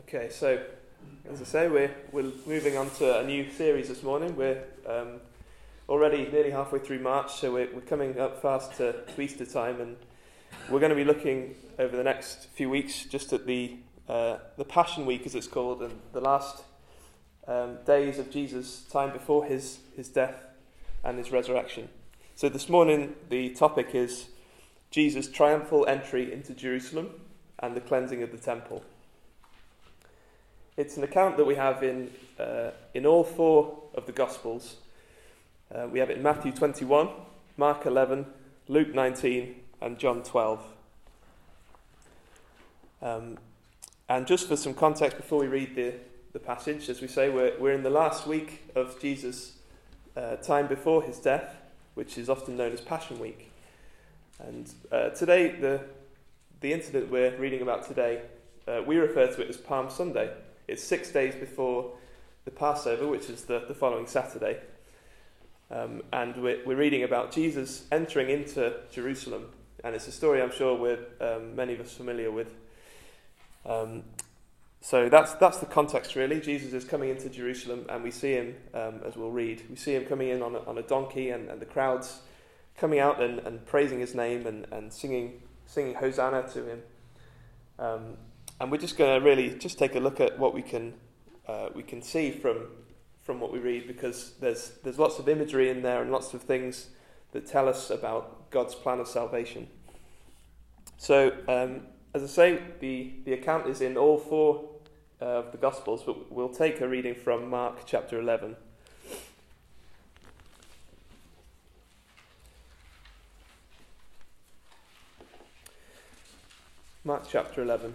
Okay, so as I say, we're, we're moving on to a new series this morning. We're um, already nearly halfway through March, so we're, we're coming up fast to, Easter time, and we're going to be looking over the next few weeks just at the, uh, the Passion Week, as it's called, and the last um, days of Jesus' time before his, his death and his resurrection. So this morning, the topic is Jesus' triumphal entry into Jerusalem and the cleansing of the temple. It's an account that we have in, uh, in all four of the Gospels. Uh, we have it in Matthew 21, Mark 11, Luke 19, and John 12. Um, and just for some context before we read the, the passage, as we say, we're, we're in the last week of Jesus' uh, time before his death, which is often known as Passion Week. And uh, today, the, the incident we're reading about today, uh, we refer to it as Palm Sunday. It's six days before the Passover, which is the, the following Saturday. Um, and we're, we're, reading about Jesus entering into Jerusalem. And it's a story I'm sure we're, um, many of us familiar with. Um, so that's, that's the context, really. Jesus is coming into Jerusalem, and we see him, um, as we'll read, we see him coming in on a, on a donkey, and, and the crowds coming out and, and praising his name and, and singing, singing Hosanna to him. And we're just going to really just take a look at what we can uh, we can see from from what we read because there's there's lots of imagery in there and lots of things that tell us about God's plan of salvation. So um, as I say, the the account is in all four uh, of the Gospels, but we'll take a reading from Mark chapter eleven. Mark chapter 11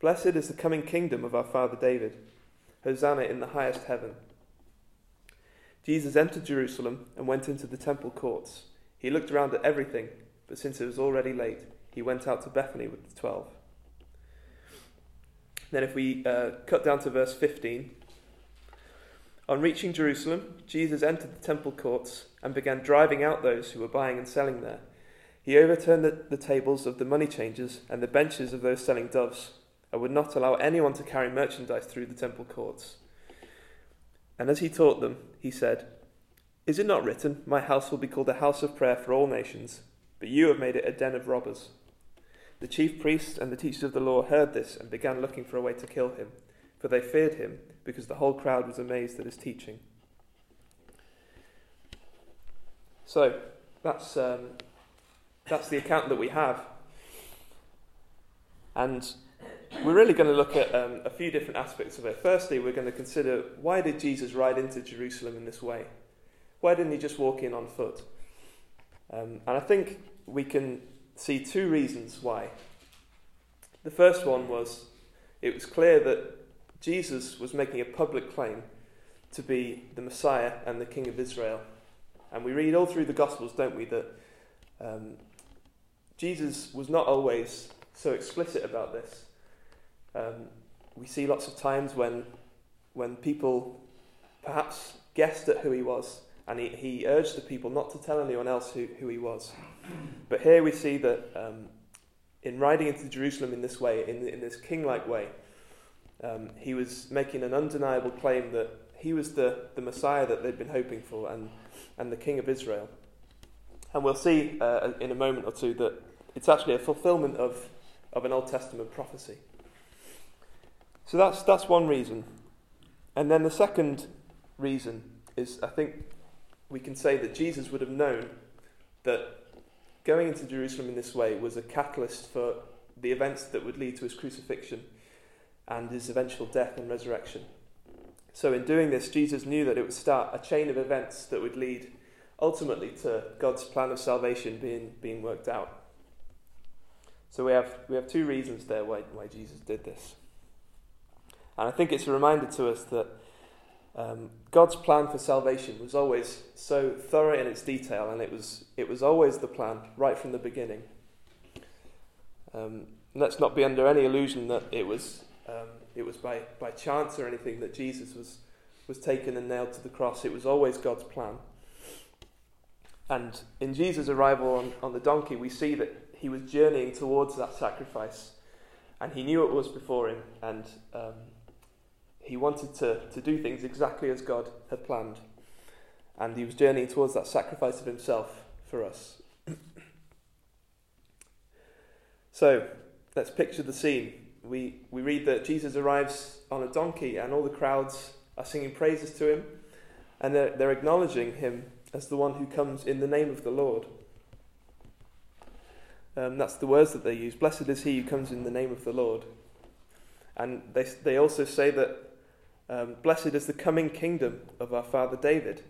Blessed is the coming kingdom of our father David. Hosanna in the highest heaven. Jesus entered Jerusalem and went into the temple courts. He looked around at everything, but since it was already late, he went out to Bethany with the twelve. Then, if we uh, cut down to verse 15, on reaching Jerusalem, Jesus entered the temple courts and began driving out those who were buying and selling there. He overturned the, the tables of the money changers and the benches of those selling doves and would not allow anyone to carry merchandise through the temple courts. And as he taught them, he said, Is it not written, My house will be called a house of prayer for all nations, but you have made it a den of robbers? The chief priests and the teachers of the law heard this and began looking for a way to kill him, for they feared him, because the whole crowd was amazed at his teaching. So, that's, um, that's the account that we have. And we're really going to look at um, a few different aspects of it. Firstly, we're going to consider why did Jesus ride into Jerusalem in this way? Why didn't he just walk in on foot? Um, and I think we can see two reasons why. The first one was it was clear that Jesus was making a public claim to be the Messiah and the King of Israel. And we read all through the Gospels, don't we, that um, Jesus was not always so explicit about this. Um, we see lots of times when, when people perhaps guessed at who he was, and he, he urged the people not to tell anyone else who, who he was. But here we see that um, in riding into Jerusalem in this way, in, in this king like way, um, he was making an undeniable claim that he was the, the Messiah that they'd been hoping for and, and the King of Israel. And we'll see uh, in a moment or two that it's actually a fulfillment of, of an Old Testament prophecy. So that's, that's one reason. And then the second reason is I think we can say that Jesus would have known that going into Jerusalem in this way was a catalyst for the events that would lead to his crucifixion and his eventual death and resurrection. So, in doing this, Jesus knew that it would start a chain of events that would lead ultimately to God's plan of salvation being, being worked out. So, we have, we have two reasons there why, why Jesus did this. And I think it's a reminder to us that um, God's plan for salvation was always so thorough in its detail, and it was, it was always the plan right from the beginning. Um, let's not be under any illusion that it was, um, it was by, by chance or anything that Jesus was, was taken and nailed to the cross. It was always God's plan. And in Jesus' arrival on, on the donkey, we see that he was journeying towards that sacrifice, and he knew it was before him, and um, he wanted to, to do things exactly as God had planned. And he was journeying towards that sacrifice of himself for us. so, let's picture the scene. We, we read that Jesus arrives on a donkey, and all the crowds are singing praises to him, and they're, they're acknowledging him as the one who comes in the name of the Lord. Um, that's the words that they use. Blessed is he who comes in the name of the Lord. And they, they also say that um, blessed is the coming kingdom of our father David.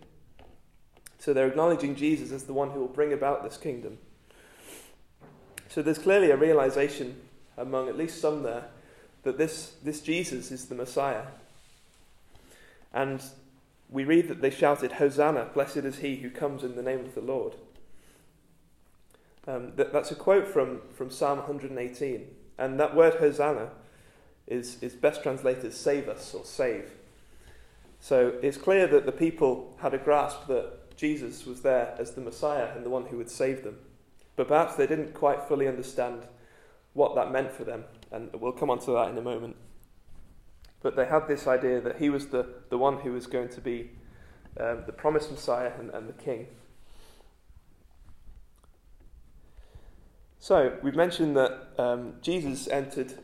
So they're acknowledging Jesus as the one who will bring about this kingdom. So there's clearly a realization among at least some there that this, this Jesus is the Messiah. And we read that they shouted, Hosanna, blessed is he who comes in the name of the Lord. Um, that, that's a quote from, from Psalm 118. And that word Hosanna is, is best translated as save us or save. So it's clear that the people had a grasp that Jesus was there as the Messiah and the one who would save them. But perhaps they didn't quite fully understand what that meant for them. And we'll come on to that in a moment. But they had this idea that he was the, the one who was going to be um, the promised Messiah and, and the king. So, we've mentioned that um, Jesus entered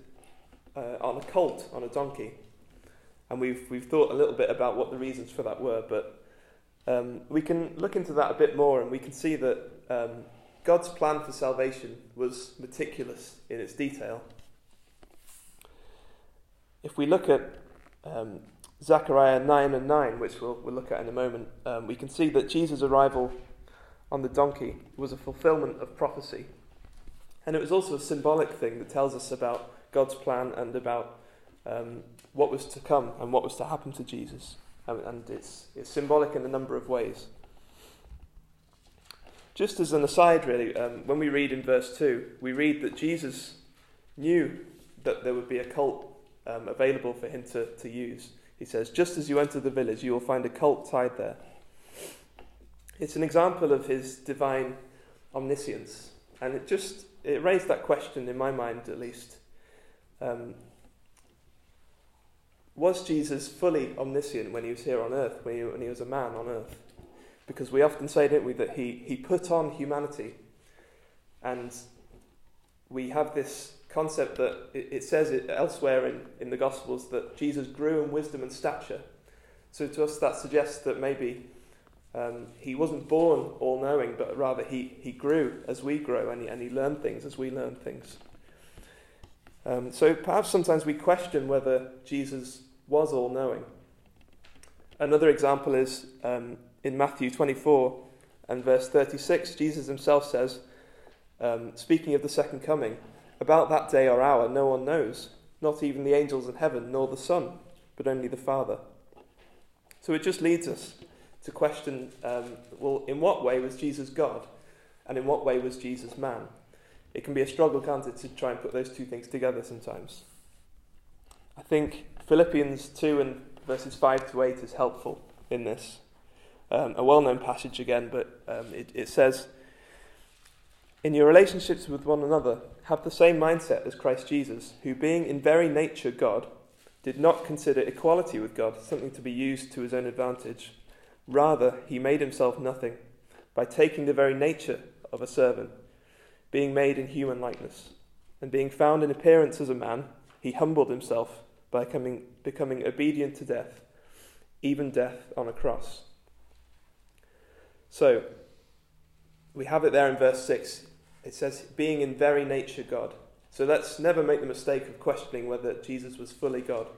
uh, on a colt, on a donkey. And we've, we've thought a little bit about what the reasons for that were, but um, we can look into that a bit more and we can see that um, God's plan for salvation was meticulous in its detail. If we look at um, Zechariah 9 and 9, which we'll, we'll look at in a moment, um, we can see that Jesus' arrival on the donkey was a fulfillment of prophecy. And it was also a symbolic thing that tells us about God's plan and about um, what was to come and what was to happen to Jesus. And it's, it's symbolic in a number of ways. Just as an aside, really, um, when we read in verse 2, we read that Jesus knew that there would be a cult um, available for him to, to use. He says, Just as you enter the village, you will find a cult tied there. It's an example of his divine omniscience. And it just it raised that question in my mind, at least. Um, was Jesus fully omniscient when he was here on earth, when he, when he was a man on earth? Because we often say, don't we, that he, he put on humanity. And we have this concept that it, it says it elsewhere in, in the Gospels that Jesus grew in wisdom and stature. So to us, that suggests that maybe um, he wasn't born all knowing, but rather he, he grew as we grow and he, and he learned things as we learn things. Um, so perhaps sometimes we question whether Jesus was all knowing. Another example is um, in Matthew 24 and verse 36, Jesus himself says, um, speaking of the second coming, about that day or hour no one knows, not even the angels in heaven, nor the Son, but only the Father. So it just leads us to question um, well, in what way was Jesus God? And in what way was Jesus man? It can be a struggle, can't it, to try and put those two things together sometimes. I think Philippians 2 and verses 5 to 8 is helpful in this. Um, a well known passage again, but um, it, it says, In your relationships with one another, have the same mindset as Christ Jesus, who, being in very nature God, did not consider equality with God something to be used to his own advantage. Rather, he made himself nothing by taking the very nature of a servant, being made in human likeness. And being found in appearance as a man, he humbled himself by coming, becoming obedient to death, even death on a cross. So, we have it there in verse 6. It says, being in very nature God. So let's never make the mistake of questioning whether Jesus was fully God.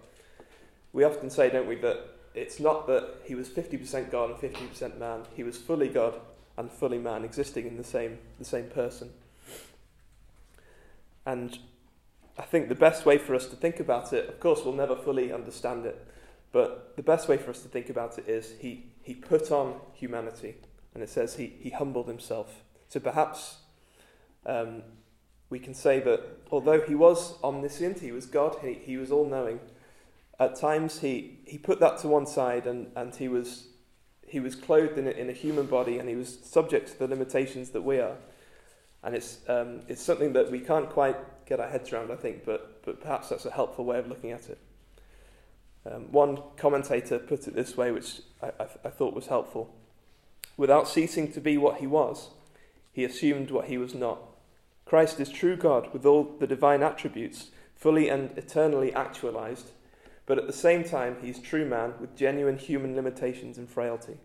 We often say, don't we, that it's not that he was 50% God and 50% man. He was fully God and fully man, existing in the same, the same person. And I think the best way for us to think about it, of course, we'll never fully understand it, but the best way for us to think about it is he, he put on humanity. And it says he, he humbled himself. So perhaps um, we can say that although he was omniscient, he was God, he, he was all knowing, at times he, he put that to one side and, and he, was, he was clothed in a, in a human body and he was subject to the limitations that we are. And it's, um, it's something that we can't quite get our heads around, I think, but, but perhaps that's a helpful way of looking at it. Um, one commentator put it this way, which I, I, I thought was helpful. Without ceasing to be what he was, he assumed what he was not. Christ is true God with all the divine attributes, fully and eternally actualized, but at the same time, he's true man with genuine human limitations and frailty.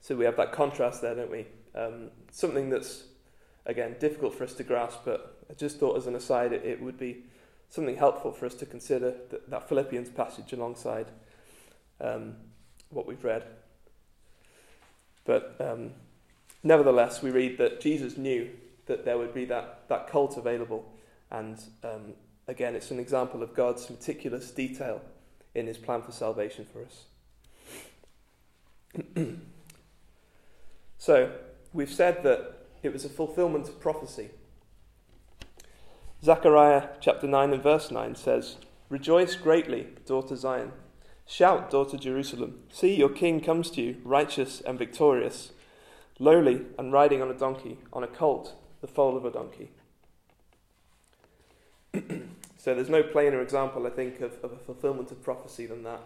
So we have that contrast there, don't we? Um, something that's, again, difficult for us to grasp, but I just thought as an aside it, it would be something helpful for us to consider that, that Philippians passage alongside um, what we've read. But um, nevertheless, we read that Jesus knew that there would be that, that cult available. And um, again, it's an example of God's meticulous detail in his plan for salvation for us. so, we've said that it was a fulfillment of prophecy. Zechariah chapter 9 and verse 9 says, Rejoice greatly, daughter Zion. Shout, daughter Jerusalem. See, your king comes to you, righteous and victorious, lowly and riding on a donkey, on a colt, the foal of a donkey. so there's no plainer example, I think, of, of a fulfillment of prophecy than that.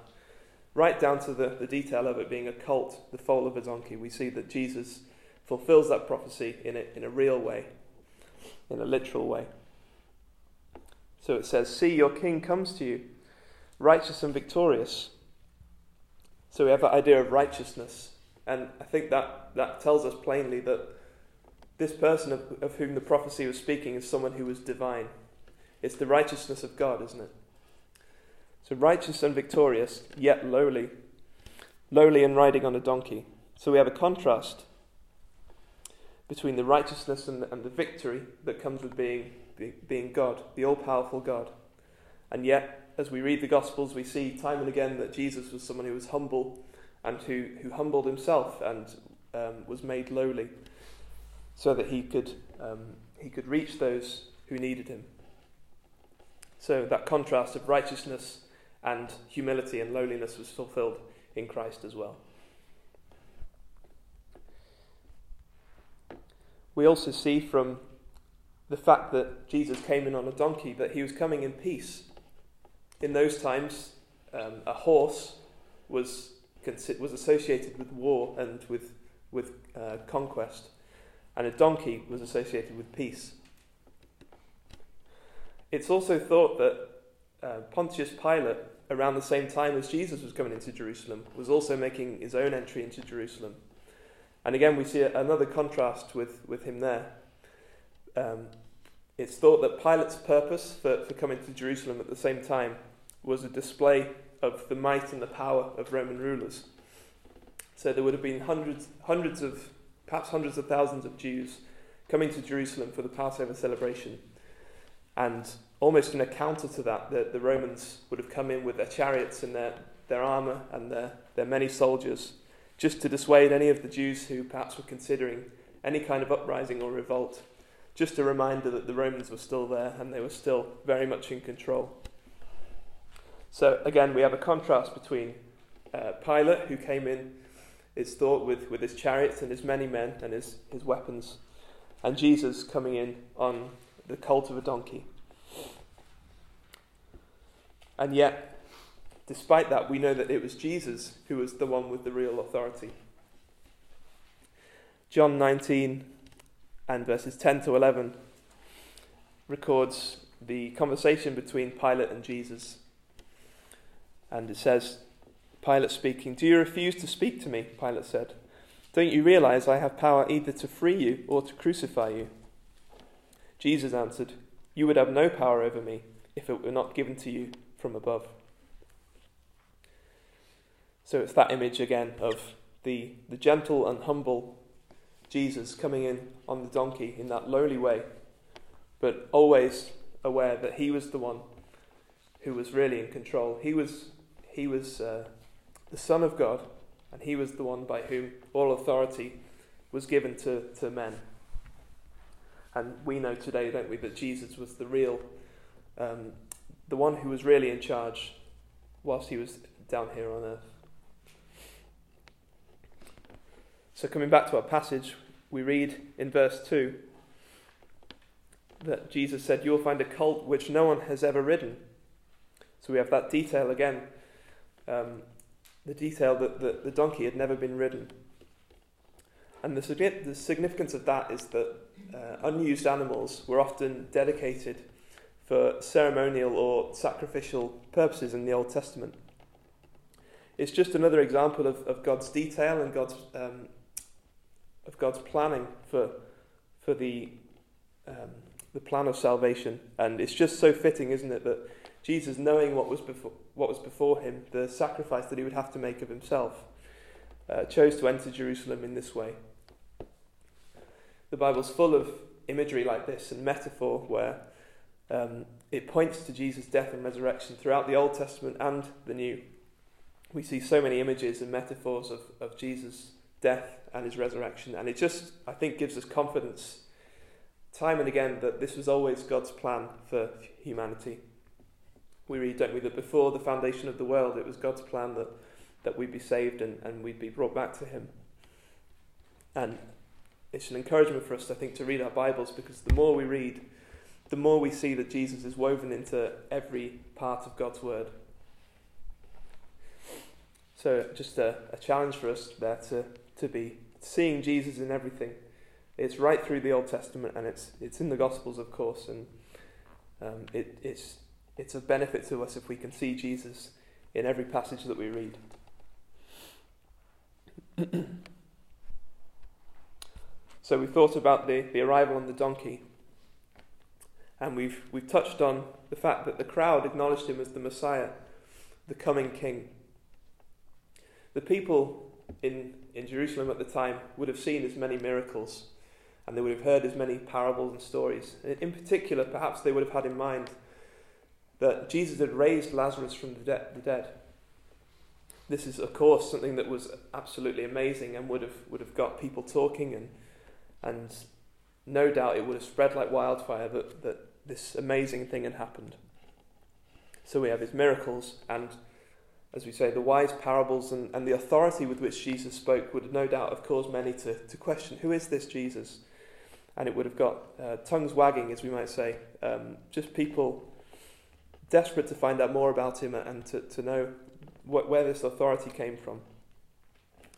Right down to the, the detail of it being a colt, the foal of a donkey, we see that Jesus fulfills that prophecy in a, in a real way, in a literal way. So it says, See, your king comes to you, righteous and victorious. So we have that idea of righteousness. And I think that, that tells us plainly that this person of, of whom the prophecy was speaking is someone who was divine. It's the righteousness of God, isn't it? So righteous and victorious, yet lowly. Lowly and riding on a donkey. So we have a contrast between the righteousness and and the victory that comes with being, being God, the all powerful God. And yet, as we read the Gospels, we see time and again that Jesus was someone who was humble and who, who humbled himself and um, was made lowly so that he could, um, he could reach those who needed him. So that contrast of righteousness and humility and lowliness was fulfilled in Christ as well. We also see from the fact that Jesus came in on a donkey that he was coming in peace. In those times, um, a horse was, was associated with war and with, with uh, conquest, and a donkey was associated with peace. It's also thought that uh, Pontius Pilate, around the same time as Jesus was coming into Jerusalem, was also making his own entry into Jerusalem. And again, we see another contrast with, with him there. Um, it's thought that Pilate's purpose for, for coming to Jerusalem at the same time was a display of the might and the power of Roman rulers. So there would have been hundreds, hundreds of, perhaps hundreds of thousands of Jews coming to Jerusalem for the Passover celebration. And almost in a counter to that, the, the Romans would have come in with their chariots and their, their armour and their, their many soldiers just to dissuade any of the Jews who perhaps were considering any kind of uprising or revolt. Just a reminder that the Romans were still there and they were still very much in control. So, again, we have a contrast between uh, Pilate, who came in, it's thought, with, with his chariots and his many men and his, his weapons, and Jesus coming in on the colt of a donkey. And yet, Despite that, we know that it was Jesus who was the one with the real authority. John 19 and verses 10 to 11 records the conversation between Pilate and Jesus. And it says, Pilate speaking. Do you refuse to speak to me? Pilate said. Don't you realize I have power either to free you or to crucify you? Jesus answered, You would have no power over me if it were not given to you from above. So it's that image again of the, the gentle and humble Jesus coming in on the donkey in that lowly way, but always aware that he was the one who was really in control. He was, he was uh, the Son of God, and he was the one by whom all authority was given to, to men. And we know today, don't we, that Jesus was the real, um, the one who was really in charge whilst he was down here on earth. So, coming back to our passage, we read in verse 2 that Jesus said, You will find a colt which no one has ever ridden. So, we have that detail again um, the detail that the, the donkey had never been ridden. And the, the significance of that is that uh, unused animals were often dedicated for ceremonial or sacrificial purposes in the Old Testament. It's just another example of, of God's detail and God's um, of God's planning for for the um, the plan of salvation, and it's just so fitting, isn't it, that Jesus, knowing what was before what was before him, the sacrifice that he would have to make of himself, uh, chose to enter Jerusalem in this way. The Bible's full of imagery like this and metaphor where um, it points to Jesus' death and resurrection throughout the Old Testament and the New. We see so many images and metaphors of, of Jesus' death and his resurrection. And it just, I think, gives us confidence time and again that this was always God's plan for humanity. We read, don't we, that before the foundation of the world, it was God's plan that, that we'd be saved and, and we'd be brought back to Him. And it's an encouragement for us, I think, to read our Bibles because the more we read, the more we see that Jesus is woven into every part of God's Word. So, just a, a challenge for us there to to be seeing Jesus in everything. It's right through the Old Testament, and it's it's in the Gospels, of course, and um, it, it's it's a benefit to us if we can see Jesus in every passage that we read. so we thought about the, the arrival on the donkey, and we've we've touched on the fact that the crowd acknowledged him as the Messiah, the coming King. The people in in Jerusalem at the time would have seen as many miracles and they would have heard as many parables and stories. In particular, perhaps they would have had in mind that Jesus had raised Lazarus from the, de- the dead. This is, of course, something that was absolutely amazing and would have, would have got people talking, and, and no doubt it would have spread like wildfire that, that this amazing thing had happened. So we have his miracles and as we say, the wise parables and, and the authority with which Jesus spoke would no doubt have caused many to, to question who is this Jesus? And it would have got uh, tongues wagging, as we might say, um, just people desperate to find out more about him and to, to know what, where this authority came from.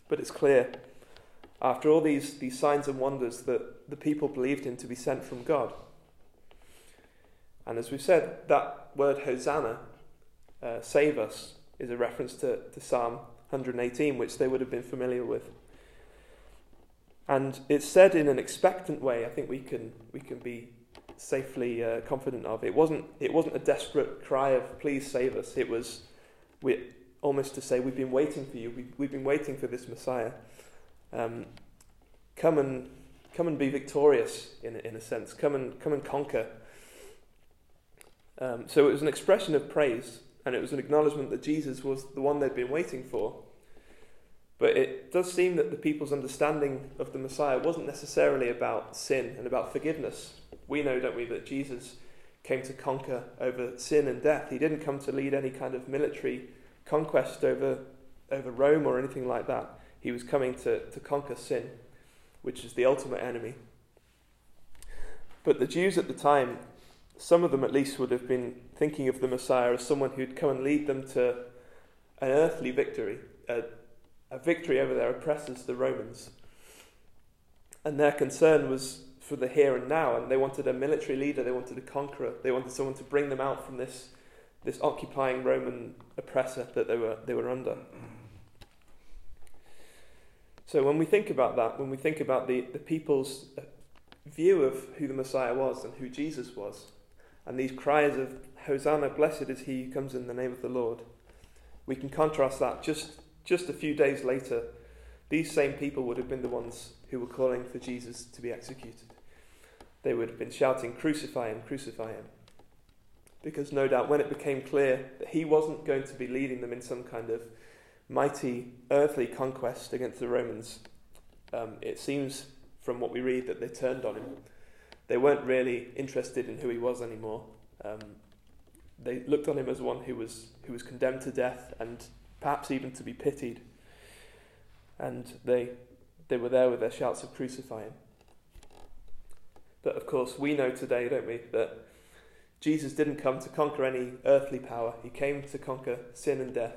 But it's clear, after all these, these signs and wonders, that the people believed him to be sent from God. And as we've said, that word Hosanna, uh, save us, is a reference to, to Psalm 118, which they would have been familiar with. And it's said in an expectant way, I think we can, we can be safely uh, confident of. It wasn't, it wasn't a desperate cry of, please save us. It was we, almost to say, we've been waiting for you. We've, we've been waiting for this Messiah. Um, come, and, come and be victorious, in, in a sense. Come and, come and conquer. Um, so it was an expression of praise and it was an acknowledgement that Jesus was the one they'd been waiting for. But it does seem that the people's understanding of the Messiah wasn't necessarily about sin and about forgiveness. We know, don't we, that Jesus came to conquer over sin and death. He didn't come to lead any kind of military conquest over, over Rome or anything like that. He was coming to, to conquer sin, which is the ultimate enemy. But the Jews at the time some of them at least would have been thinking of the Messiah as someone who'd come and lead them to an earthly victory, a, a victory over their oppressors, the Romans. And their concern was for the here and now, and they wanted a military leader, they wanted a conqueror, they wanted someone to bring them out from this, this occupying Roman oppressor that they were, they were under. So when we think about that, when we think about the, the people's view of who the Messiah was and who Jesus was, and these cries of Hosanna, blessed is he who comes in the name of the Lord, we can contrast that just, just a few days later. These same people would have been the ones who were calling for Jesus to be executed. They would have been shouting, Crucify him, crucify him. Because no doubt when it became clear that he wasn't going to be leading them in some kind of mighty earthly conquest against the Romans, um, it seems from what we read that they turned on him. They weren't really interested in who he was anymore. Um, they looked on him as one who was, who was condemned to death and perhaps even to be pitied. And they, they were there with their shouts of crucify him. But of course, we know today, don't we, that Jesus didn't come to conquer any earthly power, he came to conquer sin and death.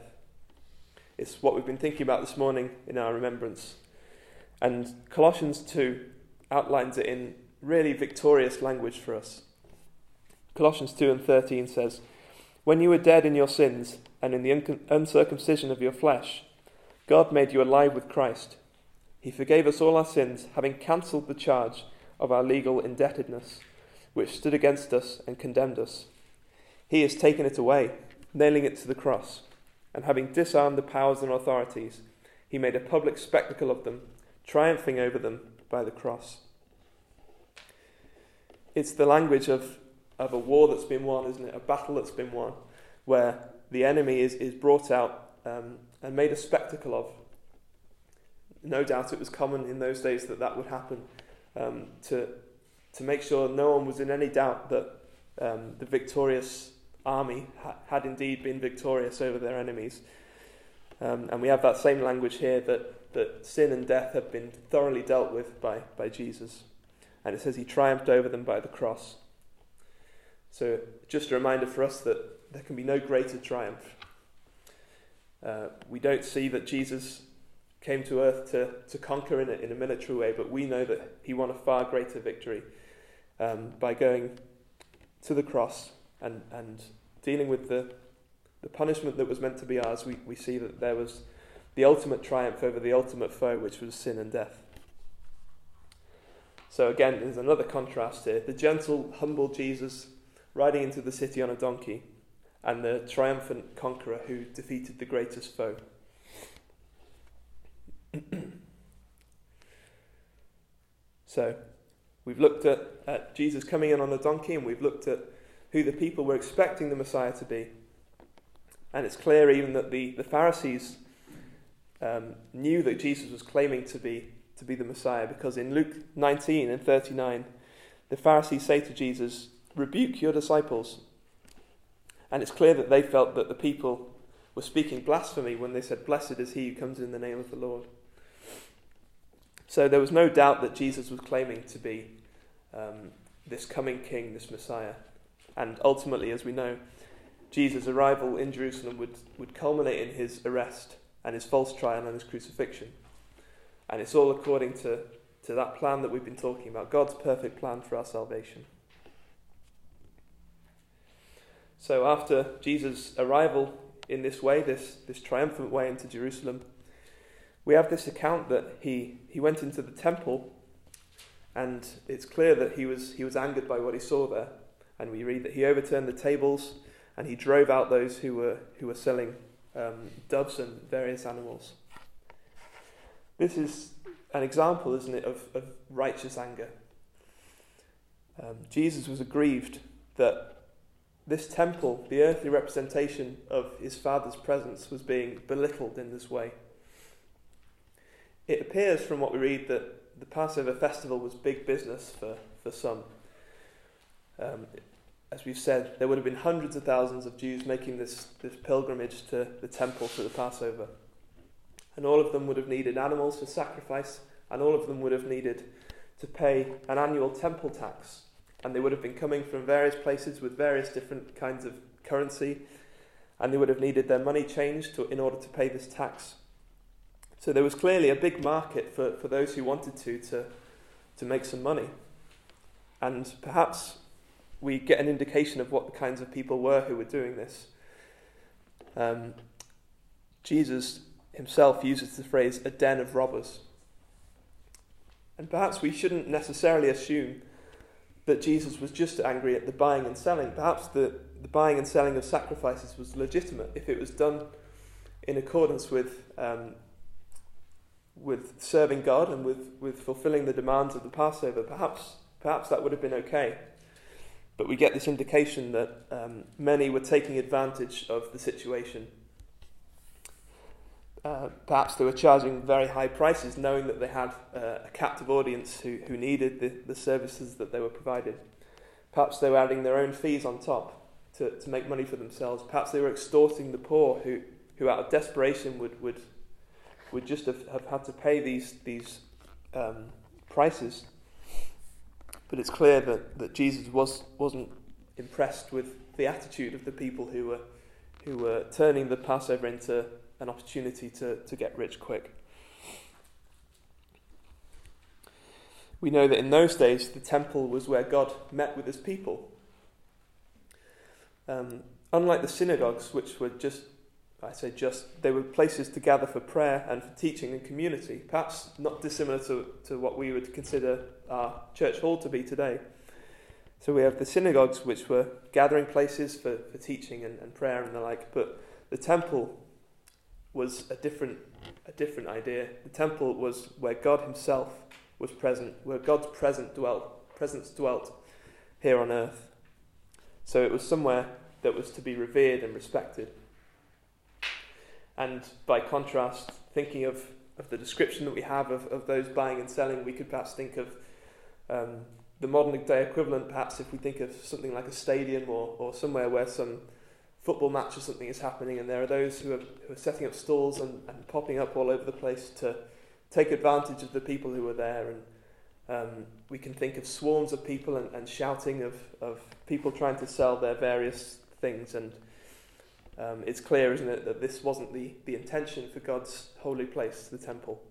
It's what we've been thinking about this morning in our remembrance. And Colossians 2 outlines it in really victorious language for us. Colossians 2 and 13 says, When you were dead in your sins and in the uncircumcision of your flesh, God made you alive with Christ. He forgave us all our sins, having cancelled the charge of our legal indebtedness, which stood against us and condemned us. He has taken it away, nailing it to the cross, and having disarmed the powers and authorities, he made a public spectacle of them, triumphing over them by the cross. It's the language of, of a war that's been won, isn't it? A battle that's been won, where the enemy is, is brought out um, and made a spectacle of. No doubt it was common in those days that that would happen um, to, to make sure no one was in any doubt that um, the victorious army ha- had indeed been victorious over their enemies. Um, and we have that same language here that, that sin and death have been thoroughly dealt with by, by Jesus. And it says he triumphed over them by the cross. So, just a reminder for us that there can be no greater triumph. Uh, we don't see that Jesus came to earth to, to conquer in a, in a military way, but we know that he won a far greater victory um, by going to the cross and, and dealing with the, the punishment that was meant to be ours. We, we see that there was the ultimate triumph over the ultimate foe, which was sin and death. So, again, there's another contrast here the gentle, humble Jesus riding into the city on a donkey, and the triumphant conqueror who defeated the greatest foe. so, we've looked at, at Jesus coming in on a donkey, and we've looked at who the people were expecting the Messiah to be. And it's clear even that the, the Pharisees um, knew that Jesus was claiming to be, to be the Messiah, because in Luke 19 and 39, the Pharisees say to Jesus, Rebuke your disciples. And it's clear that they felt that the people were speaking blasphemy when they said, Blessed is he who comes in the name of the Lord. So there was no doubt that Jesus was claiming to be um, this coming king, this Messiah. And ultimately, as we know, Jesus' arrival in Jerusalem would, would culminate in his arrest and his false trial and his crucifixion. And it's all according to, to that plan that we've been talking about God's perfect plan for our salvation. So, after Jesus' arrival in this way, this, this triumphant way into Jerusalem, we have this account that he, he went into the temple and it's clear that he was, he was angered by what he saw there. And we read that he overturned the tables and he drove out those who were, who were selling um, doves and various animals. This is an example, isn't it, of, of righteous anger. Um, Jesus was aggrieved that this temple, the earthly representation of his Father's presence, was being belittled in this way. It appears from what we read that the Passover festival was big business for, for some. Um, as we've said, there would have been hundreds of thousands of Jews making this, this pilgrimage to the temple for the Passover. And all of them would have needed animals for sacrifice, and all of them would have needed to pay an annual temple tax. And they would have been coming from various places with various different kinds of currency, and they would have needed their money changed to, in order to pay this tax. So there was clearly a big market for, for those who wanted to, to to make some money. And perhaps we get an indication of what the kinds of people were who were doing this. Um, Jesus himself uses the phrase a den of robbers. And perhaps we shouldn't necessarily assume that Jesus was just angry at the buying and selling. Perhaps the, the buying and selling of sacrifices was legitimate if it was done in accordance with, um, with serving God and with, with fulfilling the demands of the Passover. Perhaps, perhaps that would have been okay. But we get this indication that um, many were taking advantage of the situation. Uh, perhaps they were charging very high prices, knowing that they had uh, a captive audience who, who needed the, the services that they were provided. Perhaps they were adding their own fees on top to, to make money for themselves. Perhaps they were extorting the poor who, who out of desperation, would, would, would just have, have had to pay these, these um, prices. But it's clear that, that Jesus was, wasn't impressed with the attitude of the people who were, who were turning the Passover into an opportunity to, to get rich quick. We know that in those days the temple was where God met with his people. Um, unlike the synagogues, which were just, I say just, they were places to gather for prayer and for teaching and community, perhaps not dissimilar to, to what we would consider our church hall to be today. So we have the synagogues, which were gathering places for, for teaching and, and prayer and the like, but the temple was a different, a different idea. The temple was where God Himself was present, where God's present dwelt, presence dwelt here on earth. So it was somewhere that was to be revered and respected. And by contrast, thinking of, of the description that we have of, of those buying and selling, we could perhaps think of um, the modern day equivalent, perhaps if we think of something like a stadium or, or somewhere where some football match or something is happening, and there are those who are, who are setting up stalls and, and popping up all over the place to take advantage of the people who are there. And um, we can think of swarms of people and, and shouting of, of people trying to sell their various things. And um, it's clear, isn't it, that this wasn't the, the intention for God's holy place, the temple.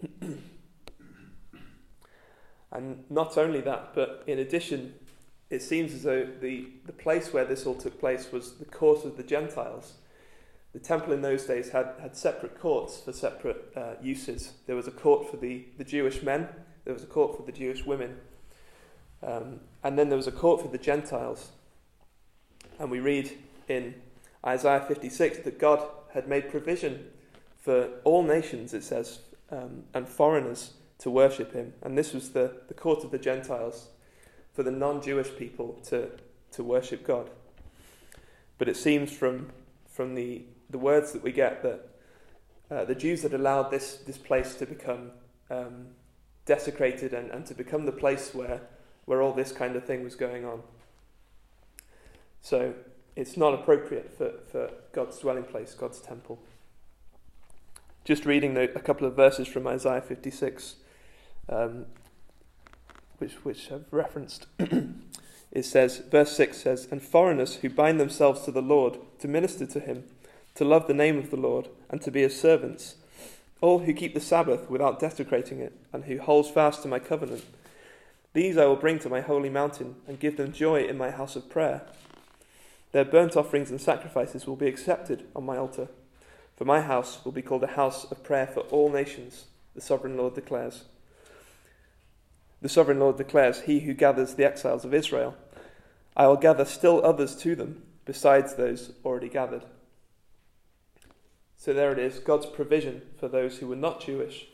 and not only that, but in addition, it seems as though the, the place where this all took place was the court of the Gentiles. The temple in those days had, had separate courts for separate uh, uses. There was a court for the, the Jewish men, there was a court for the Jewish women, um, and then there was a court for the Gentiles. And we read in Isaiah 56 that God had made provision for all nations, it says, um, and foreigners to worship him. And this was the, the court of the Gentiles for the non Jewish people to, to worship God. But it seems from, from the, the words that we get that uh, the Jews had allowed this, this place to become um, desecrated and, and to become the place where, where all this kind of thing was going on. So it's not appropriate for, for God's dwelling place, God's temple. Just reading the, a couple of verses from Isaiah 56. Um, which, which I've referenced. it says, verse 6 says, And foreigners who bind themselves to the Lord to minister to him, to love the name of the Lord, and to be his servants, all who keep the Sabbath without desecrating it, and who holds fast to my covenant, these I will bring to my holy mountain, and give them joy in my house of prayer. Their burnt offerings and sacrifices will be accepted on my altar, for my house will be called a house of prayer for all nations, the sovereign Lord declares. The sovereign Lord declares, He who gathers the exiles of Israel, I will gather still others to them, besides those already gathered. So there it is, God's provision for those who were not Jewish,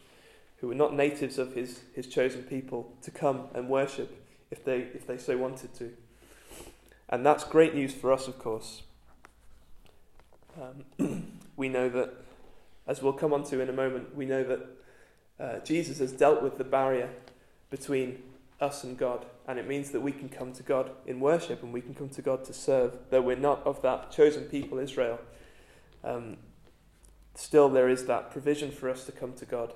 who were not natives of his, his chosen people, to come and worship if they, if they so wanted to. And that's great news for us, of course. Um, we know that, as we'll come on to in a moment, we know that uh, Jesus has dealt with the barrier between us and God. And it means that we can come to God in worship and we can come to God to serve, though we're not of that chosen people, Israel. Um, still, there is that provision for us to come to God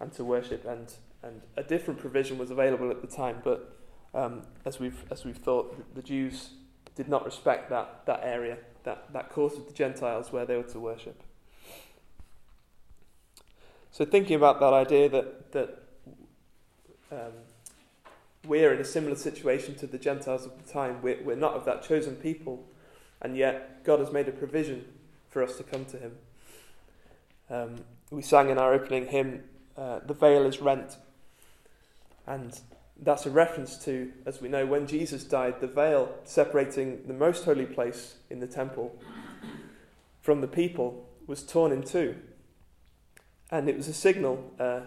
and to worship. And, and a different provision was available at the time, but um, as, we've, as we've thought, the Jews did not respect that, that area, that, that course of the Gentiles where they were to worship. So, thinking about that idea that, that um, we're in a similar situation to the Gentiles of the time. We're, we're not of that chosen people, and yet God has made a provision for us to come to Him. Um, we sang in our opening hymn, uh, the veil is rent. And that's a reference to, as we know, when Jesus died, the veil separating the most holy place in the temple from the people was torn in two. And it was a signal, uh,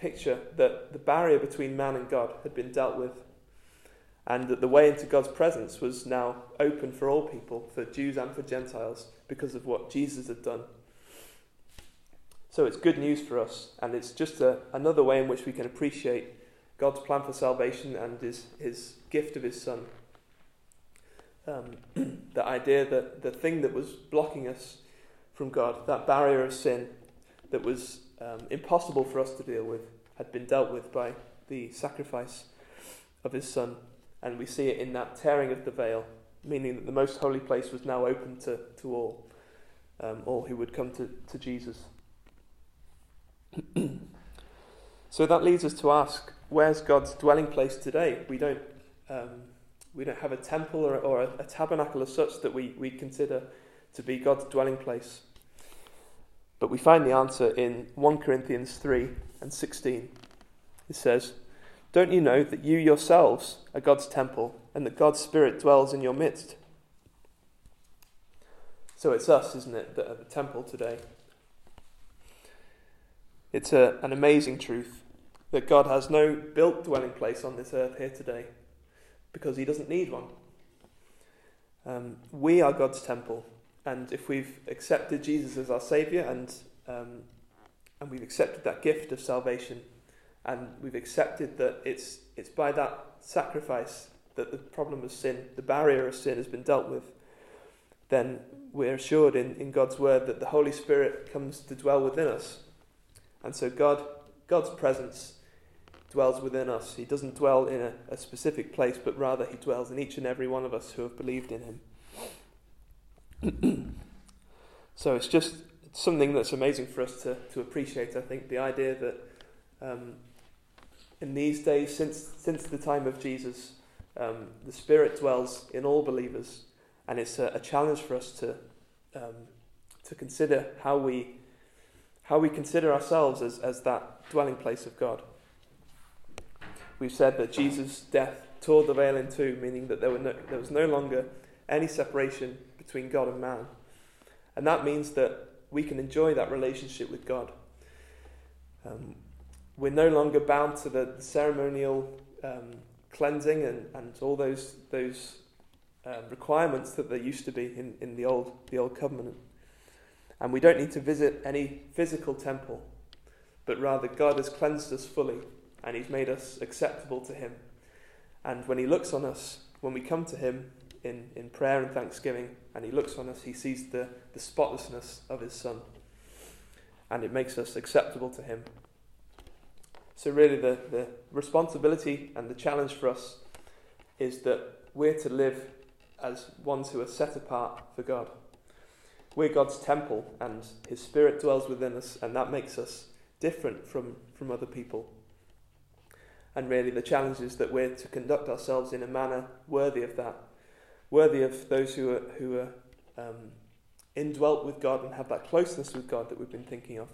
picture, that the barrier between man and God had been dealt with. And that the way into God's presence was now open for all people, for Jews and for Gentiles, because of what Jesus had done. So it's good news for us, and it's just a, another way in which we can appreciate God's plan for salvation and his, his gift of his Son. Um, the idea that the thing that was blocking us from God, that barrier of sin that was um, impossible for us to deal with, had been dealt with by the sacrifice of his Son. And we see it in that tearing of the veil, meaning that the most holy place was now open to, to all, um, all who would come to, to Jesus. so that leads us to ask, where's God's dwelling place today? We don't, um, we don't have a temple or, or a, a, tabernacle as such that we, we consider to be God's dwelling place. But we find the answer in 1 Corinthians 3 and 16. It says, Don't you know that you yourselves are God's temple and that God's Spirit dwells in your midst? So it's us, isn't it, that are the temple today. It's a, an amazing truth that God has no built dwelling place on this earth here today because he doesn't need one. Um, we are God's temple, and if we've accepted Jesus as our Saviour and, um, and we've accepted that gift of salvation, and we've accepted that it's, it's by that sacrifice that the problem of sin, the barrier of sin, has been dealt with, then we're assured in, in God's Word that the Holy Spirit comes to dwell within us and so God, God's presence dwells within us. He doesn't dwell in a, a specific place, but rather he dwells in each and every one of us who have believed in him. so it's just something that's amazing for us to, to appreciate, I think, the idea that um, in these days, since, since the time of Jesus, um, the Spirit dwells in all believers, and it's a, a challenge for us to, um, to consider how we how we consider ourselves as, as that dwelling place of God. We've said that Jesus' death tore the veil in two, meaning that there, were no, there was no longer any separation between God and man. And that means that we can enjoy that relationship with God. Um, we're no longer bound to the ceremonial um, cleansing and, and all those, those uh, requirements that there used to be in, in the, old, the old covenant. And we don't need to visit any physical temple, but rather God has cleansed us fully and He's made us acceptable to Him. And when He looks on us, when we come to Him in, in prayer and thanksgiving, and He looks on us, He sees the, the spotlessness of His Son. And it makes us acceptable to Him. So, really, the, the responsibility and the challenge for us is that we're to live as ones who are set apart for God. We're God's temple, and His Spirit dwells within us, and that makes us different from, from other people. And really, the challenge is that we're to conduct ourselves in a manner worthy of that, worthy of those who are, who are um, indwelt with God and have that closeness with God that we've been thinking of.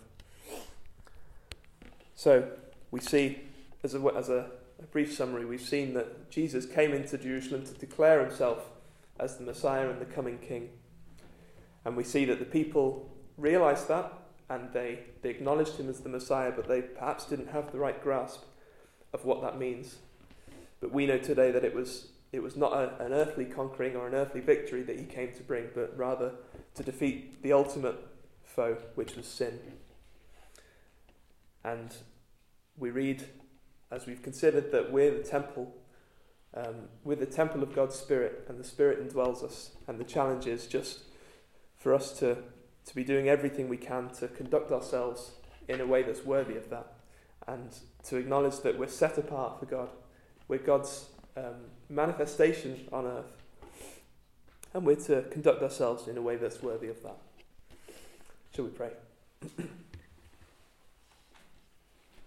So, we see, as a, as a, a brief summary, we've seen that Jesus came into Jerusalem to declare himself as the Messiah and the coming King. And we see that the people realized that and they, they acknowledged him as the Messiah, but they perhaps didn't have the right grasp of what that means. But we know today that it was, it was not a, an earthly conquering or an earthly victory that he came to bring, but rather to defeat the ultimate foe, which was sin. And we read, as we've considered, that we're the temple. Um, we're the temple of God's Spirit, and the Spirit indwells us. And the challenge is just for us to, to be doing everything we can to conduct ourselves in a way that's worthy of that and to acknowledge that we're set apart for God. We're God's um, manifestation on earth. And we're to conduct ourselves in a way that's worthy of that. Shall we pray?